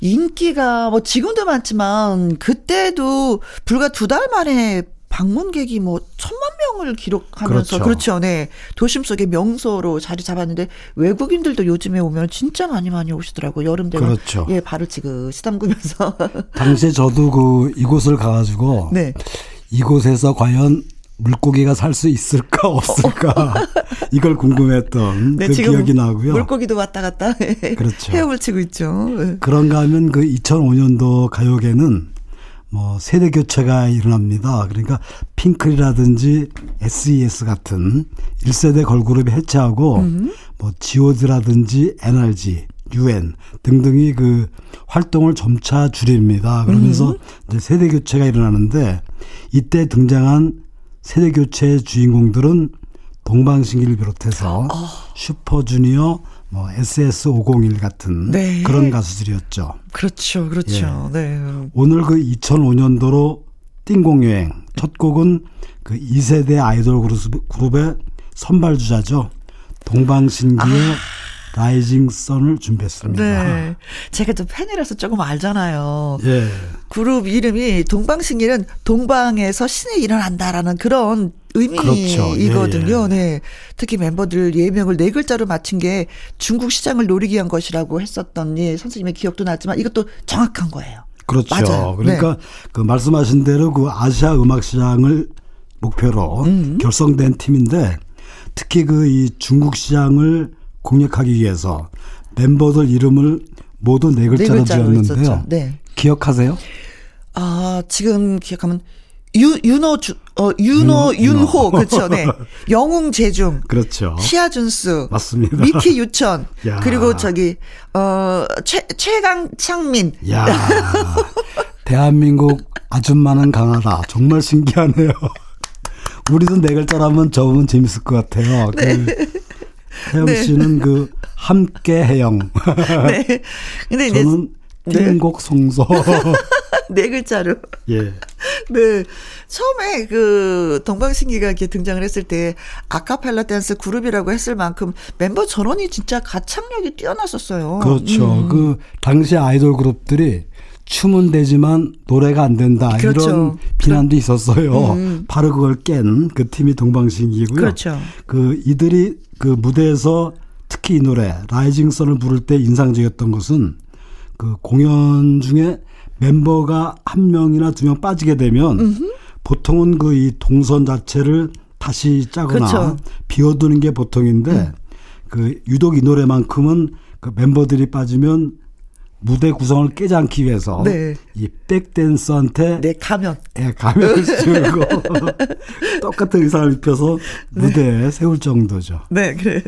A: 인기가 뭐 지금도 많지만 그때도 불과 두 달 만에 방문객이 뭐 천만 명을 기록하면서
E: 그렇죠.
A: 그렇죠. 네. 도심 속의 명소로 자리 잡았는데 외국인들도 요즘에 오면 진짜 많이 많이 오시더라고요. 여름 되면
E: 그렇죠.
A: 예, 바로 지금 시담구면서
E: 당시에 저도 그 이곳을 가 가지고
A: 네.
E: 이곳에서 과연 물고기가 살 수 있을까 없을까 이걸 궁금했던
A: 네,
E: 그 기억이 나고요.
A: 물고기도 왔다 갔다
E: 그렇죠.
A: 헤엄을 치고 있죠. 예.
E: 그런가 하면 그 2005년도 가요계는 뭐 세대 교체가 일어납니다. 그러니까 핑클이라든지 SES 같은 1세대 걸그룹이 해체하고 뭐 G.O.D라든지 NRG, UN 등등이 그 활동을 점차 줄입니다. 그러면서 이제 세대 교체가 일어나는데 이때 등장한 세대 교체의 주인공들은 동방신기를 비롯해서 슈퍼주니어, 뭐 SS501 같은
A: 네.
E: 그런 가수들이었죠.
A: 그렇죠. 그렇죠. 네.
E: 오늘 그 2005년도로 띵공 여행 첫 곡은 그 2세대 아이돌 그룹, 그룹의 선발 주자죠. 동방신기의 라이징 선을 준비했습니다.
A: 아. 네. 제가 또 팬이라서 조금 알잖아요.
E: 예.
A: 그룹 이름이 동방신기는 동방에서 신이 일어난다라는 그런 의미이거든요.
E: 그렇죠. 예, 예.
A: 네. 특히 멤버들 예명을 네 글자로 맞춘 게 중국 시장을 노리기 위한 것이라고 했었던 예, 선생님의 기억도 나지만 이것도 정확한 거예요.
E: 그렇죠.
A: 맞아요.
E: 그러니까
A: 네.
E: 그 말씀하신 대로 그 아시아 음악 시장을 목표로
A: 음.
E: 결성된 팀인데 특히 그 이 중국 시장을 공략하기 위해서 멤버들 이름을 모두
A: 네네
E: 글자로
A: 글자로
E: 지었는데요.
A: 네.
E: 기억하세요?
A: 아, 지금 기억하면 유, 윤호 주, 어, 윤호,
E: 윤호,
A: 윤호. 그렇죠. 네. 영웅 재중.
E: 그렇죠.
A: 시아준수.
E: 맞습니다.
A: 미키 유천.
E: 야.
A: 그리고 저기, 어, 최, 최강 창민.
E: 야 대한민국 아줌마는 강하다. 정말 신기하네요. 우리도 네 글자라면 적으면 재밌을 것 같아요. 그 혜영
A: 네.
E: 씨는 그 함께 해영.
A: 네. 근데
E: 저는
A: 네.
E: 띵곡 송소.
A: 네 글자로.
E: 예.
A: 네. 처음에 그 동방신기가 이렇게 등장을 했을 때 아카펠라 댄스 그룹이라고 했을 만큼 멤버 전원이 진짜 가창력이 뛰어났었어요.
E: 그렇죠.
A: 음.
E: 그 당시 아이돌 그룹들이 춤은 되지만 노래가 안 된다
A: 그렇죠.
E: 이런 비난도 있었어요.
A: 음.
E: 바로 그걸 깬 그 팀이 동방신기고요.
A: 그렇죠.
E: 그 이들이 그 무대에서 특히 이 노래 라이징 선을 부를 때 인상적이었던 것은 그 공연 중에 멤버가 한 명이나 두 명 빠지게 되면 보통은 그 이 동선 자체를 다시 짜거나
A: 그렇죠.
E: 비워두는 게 보통인데 그 유독 이 노래만큼은 그 멤버들이 빠지면 무대 구성을 깨지 않기 위해서
A: 네.
E: 이 백댄서한테
A: 네, 가면.
E: 예, 가면을 씌우고 똑같은 의상을 입혀서 무대에 세울 정도죠.
A: 네, 그래.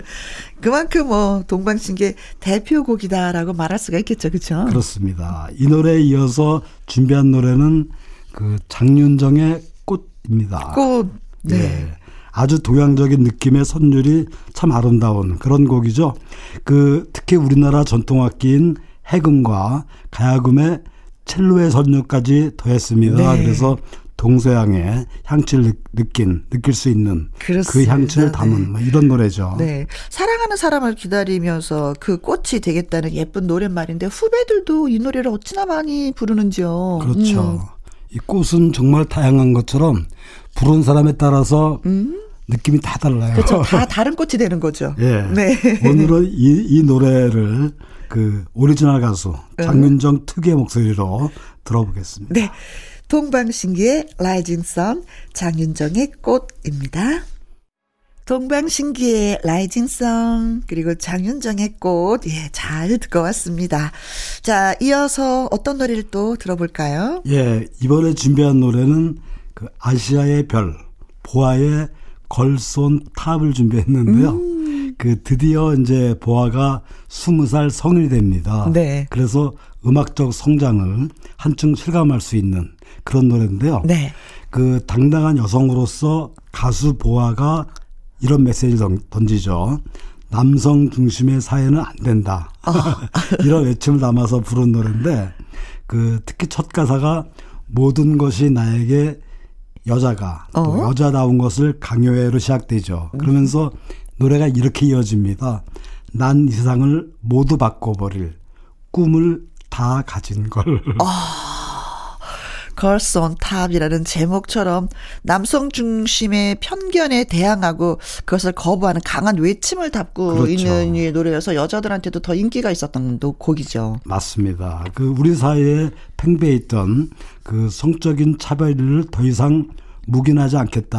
A: 그만큼 뭐 동방신기의 대표곡이다라고 말할 수가 있겠죠. 그렇죠?
E: 그렇습니다. 이 노래에 이어서 준비한 노래는 그 장윤정의 꽃입니다.
A: 꽃. 네.
E: 예. 아주 동양적인 느낌의 선율이 참 아름다운 그런 곡이죠. 그 특히 우리나라 전통악기인 해금과 가야금의 첼로의 선율까지 더했습니다.
A: 네.
E: 그래서 동서양의 향취를 느- 느낀 느낄 수 있는 그
A: 그렇습니다.
E: 향취를 담은
A: 네.
E: 뭐 이런 노래죠.
A: 네. 사랑하는 사람을 기다리면서 그 꽃이 되겠다는 예쁜 노랫말인데 후배들도 이 노래를 어찌나 많이 부르는지요.
E: 그렇죠.
A: 음.
E: 이 꽃은 정말 다양한 것처럼 부른 사람에 따라서
A: 음.
E: 느낌이 다 달라요.
A: 그렇죠. 다 다른 꽃이 되는 거죠.
E: 예.
A: 네.
E: 오늘은 이, 이 노래를 그 오리지널 가수
A: 음.
E: 장윤정 특유의 목소리로 들어보겠습니다.
A: 네. 동방신기의 Rising Sun 장윤정의 꽃입니다. 동방신기의 Rising Sun 그리고 장윤정의 꽃 예, 잘 듣고 왔습니다. 자, 이어서 어떤 노래를 또 들어볼까요?
E: 예, 이번에 준비한 노래는 그 아시아의 별, 보아의 걸손 탑을 준비했는데요.
A: 음.
E: 그 드디어 이제 보아가 20살 성인이 됩니다.
A: 네.
E: 그래서 음악적 성장을 한층 실감할 수 있는 그런 노래인데요.
A: 네.
E: 그 당당한 여성으로서 가수 보아가 이런 메시지를 던- 던지죠. 남성 중심의 사회는 안 된다. 이런 외침을 담아서 부른 노래인데 그 특히 첫 가사가 모든 것이 나에게 여자가 또
A: 어?
E: 여자다운 것을 강요해로 시작되죠. 그러면서 노래가 이렇게 이어집니다. 난 이 세상을 모두 바꿔버릴 꿈을 다 가진 걸.
A: Girls on Top이라는 제목처럼 남성 중심의 편견에 대항하고 그것을 거부하는 강한 외침을 담고
E: 그렇죠.
A: 있는 이 노래여서 여자들한테도 더 인기가 있었던 또 곡이죠.
E: 맞습니다. 그 우리 사회에 팽배해 있던 그 성적인 차별을 더 이상 묵인하지 않겠다.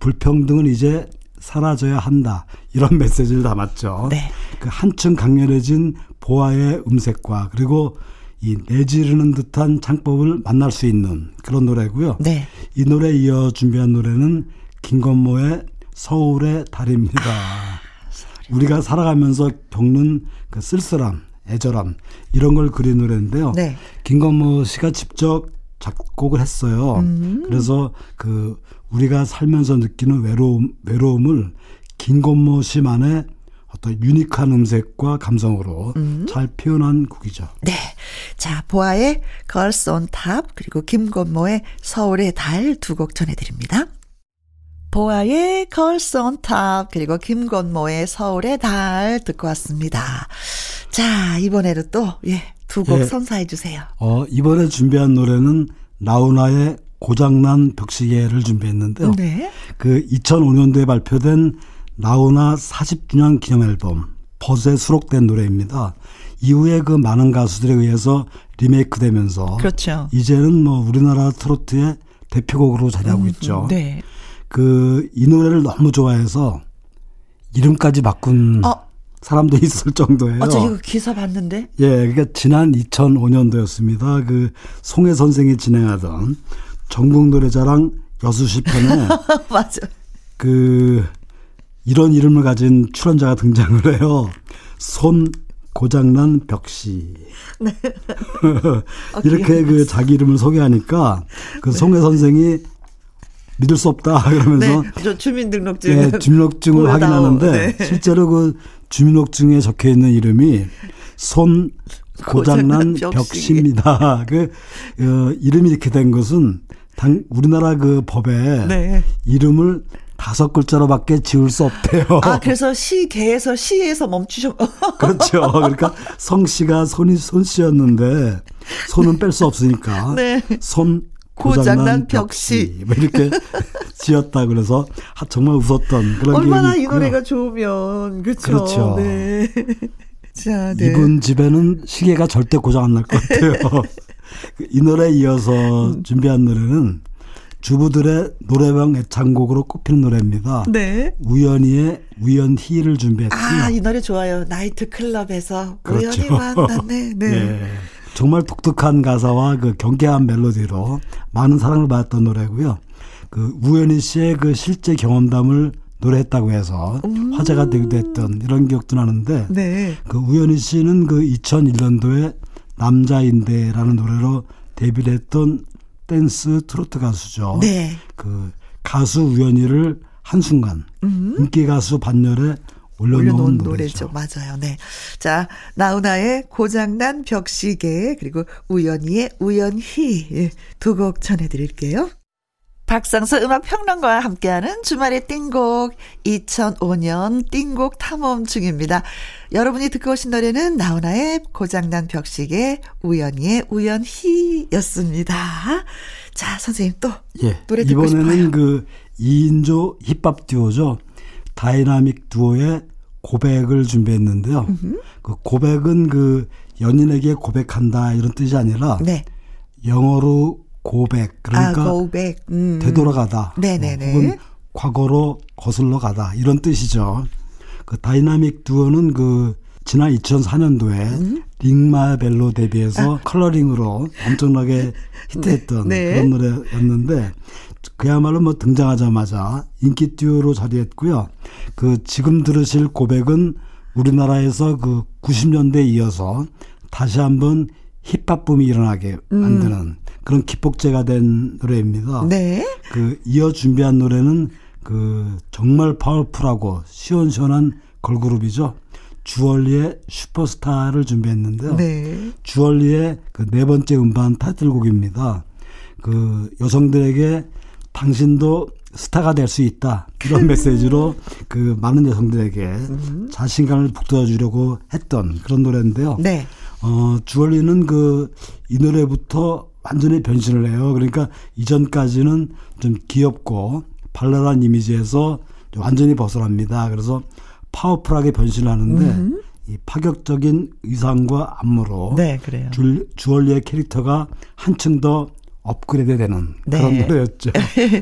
E: 불평등은 이제 사라져야 한다. 이런 메시지를 담았죠.
A: 네.
E: 그 한층 강렬해진 보아의 음색과 그리고 이 내지르는 듯한 창법을 만날 수 있는 그런 노래고요.
A: 네.
E: 이 노래 이어 준비한 노래는 김건모의 서울의 달입니다. 우리가 살아가면서 겪는 그 쓸쓸함, 애절함 이런 걸 그린 노래인데요.
A: 네.
E: 김건모 씨가 직접 작곡을 했어요.
A: 음.
E: 그래서 그 우리가 살면서 느끼는 외로움, 외로움을 김건모 씨 만의 어떤 유니크한 음색과 감성으로
A: 음.
E: 잘 표현한 곡이죠.
A: 네. 자, 보아의 Girls on Top 그리고 김건모의 서울의 달 두 곡 전해드립니다. 보아의 Girls on Top 그리고 김건모의 서울의 달 듣고 왔습니다. 자, 이번에도 또, 예, 두곡
E: 예.
A: 선사해 주세요.
E: 어, 이번에 준비한 노래는 나훈아의 고장난 벽시계를 준비했는데요.
A: 네.
E: 그 2005년도에 발표된 나훈아 40주년 기념 앨범 버스에 수록된 노래입니다. 이후에 그 많은 가수들에 의해서 리메이크 되면서
A: 그렇죠.
E: 이제는 뭐 우리나라 트로트의 대표곡으로 자리하고 있죠.
A: 네.
E: 그 이 노래를 너무 좋아해서 이름까지 바꾼
A: 어.
E: 사람도 있을 정도예요.
A: 어, 저 이거 기사 봤는데?
E: 예, 그러니까 지난 2005년도였습니다. 그 송혜 선생이 진행하던 전국 노래자랑 여수시 편에
A: 맞아.
E: 그 이런 이름을 가진 출연자가 등장을 해요. 손 고장난 벽시. 이렇게 그 자기 이름을 소개하니까 그 송혜 선생이 믿을 수 없다 그러면서
A: 네. 저 주민등록증.
E: 예, 주민등록증을. 확인하는데
A: 네.
E: 실제로 그 주민등록증에 적혀 있는 이름이 손 고장난
A: 고장난
E: 벽시입니다. 그 어, 이름이 이렇게 된 것은 당 우리나라 그 법에
A: 네.
E: 이름을 다섯 글자로밖에 지을 수 없대요.
A: 아, 그래서 시계에서 시에서 멈추셔.
E: 그렇죠. 그러니까 성 씨가 손이 손 씨였는데 손은 뺄 수 없으니까
A: 네.
E: 손
A: 고장난 벽시.
E: 뭐 이렇게 지었다 그래서 하, 정말 웃었던 그런
A: 얼마나
E: 이.
A: 노래가 좋으면 그렇죠.
E: 그렇죠.
A: 네. 자, 네.
E: 이분 집에는 시계가 절대 고장 안 날 것 같아요. 그이 노래에 이어서
A: 음.
E: 준비한 노래는 주부들의 노래방 애창곡으로 꼽히는 노래입니다.
A: 네.
E: 우연히의 우연히를 준비했고요.
A: 아, 이 노래 좋아요. 나이트 클럽에서
E: 그렇죠.
A: 우연히 만났네. 네.
E: 예. 정말 독특한 가사와 그 경쾌한 멜로디로 많은 사랑을 받았던 노래고요. 그 우연희 씨의 그 실제 경험담을 노래했다고 해서 화제가 되기도 했던 이런 기억도 나는데
A: 네.
E: 그 우연희 씨는 그 2001년도에 남자인데라는 노래로 데뷔를 했던 댄스 트로트 가수죠.
A: 네.
E: 그 가수 우연희를 한순간 인기 가수 반열에 올려놓은,
A: 올려놓은
E: 노래죠.
A: 노래죠. 맞아요. 네. 자, 나훈아의 고장난 벽시계, 그리고 우연히의 우연히, 예, 두곡 전해드릴게요. 박상서 음악평론가와 함께하는 주말의 띵곡 2005년 띵곡 탐험 중입니다. 여러분이 듣고 오신 노래는 나훈아의 고장난 벽시계 우연히의 우연히였습니다. 자, 선생님 또
E: 예.
A: 노래 듣고
E: 이번에는
A: 싶어요.
E: 그 2인조 힙합 듀오죠. 다이나믹 듀오의 고백을 준비했는데요. 그 고백은 그 연인에게 고백한다 이런 뜻이 아니라
A: 네.
E: 영어로 go back 그러니까
A: 아, back. 음.
E: 되돌아가다.
A: 네네네.
E: 어, 혹은 과거로 거슬러 가다 이런 뜻이죠. 그 다이나믹 듀오는 그 지난 2004년도에
A: 음.
E: Ring My Bell로 데뷔해서 컬러링으로 엄청나게 히트했던
A: 아. 네.
E: 그런 노래였는데 그야말로 뭐 등장하자마자 인기 듀오로 자리했고요. 그 지금 들으실 고백은 우리나라에서 그 90년대에 이어서 다시 한번 힙합 붐이 일어나게 만드는 음. 그런 기폭제가 된 노래입니다.
A: 네.
E: 그 이어 준비한 노래는 그 정말 파워풀하고 시원시원한 걸그룹이죠. 주얼리의 슈퍼스타를 준비했는데요.
A: 네.
E: 주얼리의 그 네 번째 음반 타이틀곡입니다. 그 여성들에게 당신도 스타가 될 수 있다. 이런 메시지로 그 많은 여성들에게 음. 자신감을 북돋아 주려고 했던 그런 노래인데요.
A: 네.
E: 어, 주얼리는 그 이 노래부터 완전히 변신을 해요. 그러니까 이전까지는 좀 귀엽고 발랄한 이미지에서 완전히 벗어납니다. 그래서 파워풀하게 변신하는데 음. 이 파격적인 의상과 안무로
A: 네, 그래요.
E: 주, 주얼리의 캐릭터가 한층 더 업그레이드 되는 네. 그런 노래였죠.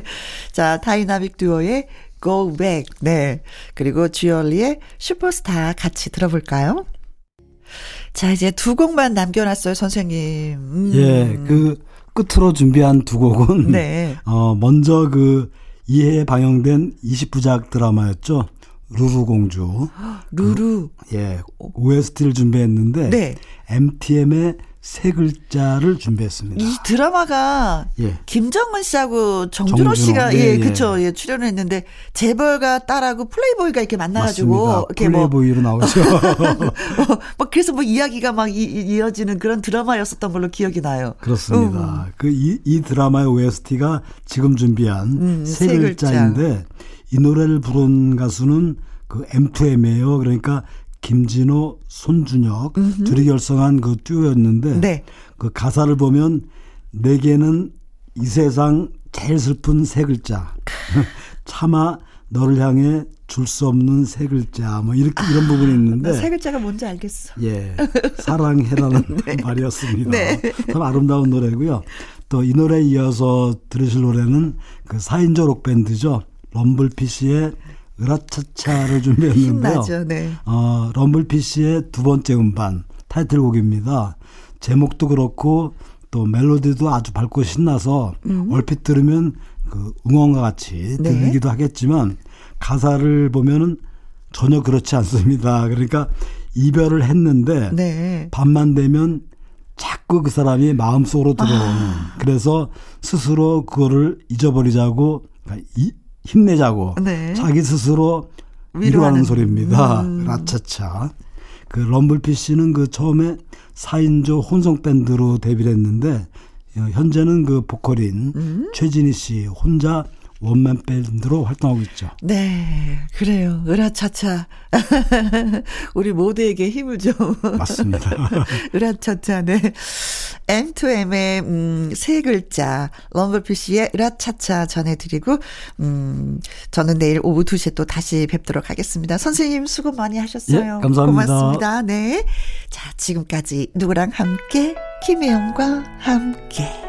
A: 자, 다이나믹 듀오의 Go Back. 네. 그리고 주얼리의 슈퍼스타 같이 들어볼까요? 자, 이제 두 곡만 남겨놨어요, 선생님.
E: 음. 예, 그 끝으로 준비한 두 곡은
A: 네.
E: 어, 먼저 그 이해에 방영된 20부작 드라마였죠. 루루 공주.
A: 루루.
E: 그, 예. OST를 준비했는데
A: 네.
E: MTM의 세 글자를 준비했습니다.
A: 이 드라마가 예. 김정은 씨하고 정준호, 정준호 씨가 예, 예, 그쵸 예 출연했는데 재벌가 딸하고 플레이보이가 이렇게 만나가지고
E: 맞습니다. 이렇게 뭐 플레이보이로 뭐 나오죠.
A: 뭐, 뭐 그래서 뭐 이야기가 막 이, 이어지는 그런 드라마였었던 걸로 기억이 나요.
E: 그렇습니다. 음. 그이 이 드라마의 OST가 지금 준비한 음, 세, 세 글자인데 글자. 이 노래를 부른 가수는 그 M2M이에요. 그러니까 김진호, 손준혁 음흠. 둘이 결성한 그 듀오였는데
A: 네.
E: 그 가사를 보면 내게는 이 세상 제일 슬픈 세 글자 차마 너를 향해 줄 수 없는 세 글자 뭐 이렇게 이런 부분이 있는데
A: 세 글자가 뭔지 알겠어.
E: 예, 사랑해라는 네. 말이었습니다. 네. 참 아름다운 노래고요. 또 이 노래에 이어서 들으실 노래는 그 4인조 록 밴드죠. 럼블피쉬의 으라차차를 준비했는데요.
A: 힘나죠, 네.
E: 어, 럼블피쉬의 두 번째 음반 타이틀곡입니다. 제목도 그렇고 또 멜로디도 아주 밝고 신나서 음. 얼핏 들으면 그 응원과 같이 네. 들리기도 하겠지만 가사를 보면은 전혀 그렇지 않습니다. 그러니까 이별을 했는데
A: 네.
E: 밤만 되면 자꾸 그 사람이 마음속으로 들어오는 아. 그래서 스스로 그거를 잊어버리자고 그러니까 이, 힘내자고
A: 네.
E: 자기 스스로 위로하는 소리입니다. 음. 라차차. 그 럼블피쉬는 그 처음에 4인조 혼성 밴드로 데뷔를 했는데 어, 현재는 그 보컬인 음. 최진희 씨 혼자 원맨 밴드로 활동하고 있죠.
A: 네, 그래요. 으라차차. 우리 모두에게 힘을 좀.
E: 맞습니다.
A: 으라차차, 네. M2M의, 음, 세 글자, 럼블피쉬의 으라차차 전해드리고, 음, 저는 내일 오후 2시에 또 다시 뵙도록 하겠습니다. 선생님 수고 많이 하셨어요.
E: 예, 감사합니다.
A: 고맙습니다. 네. 자, 지금까지 누구랑 함께, 김혜영과 함께.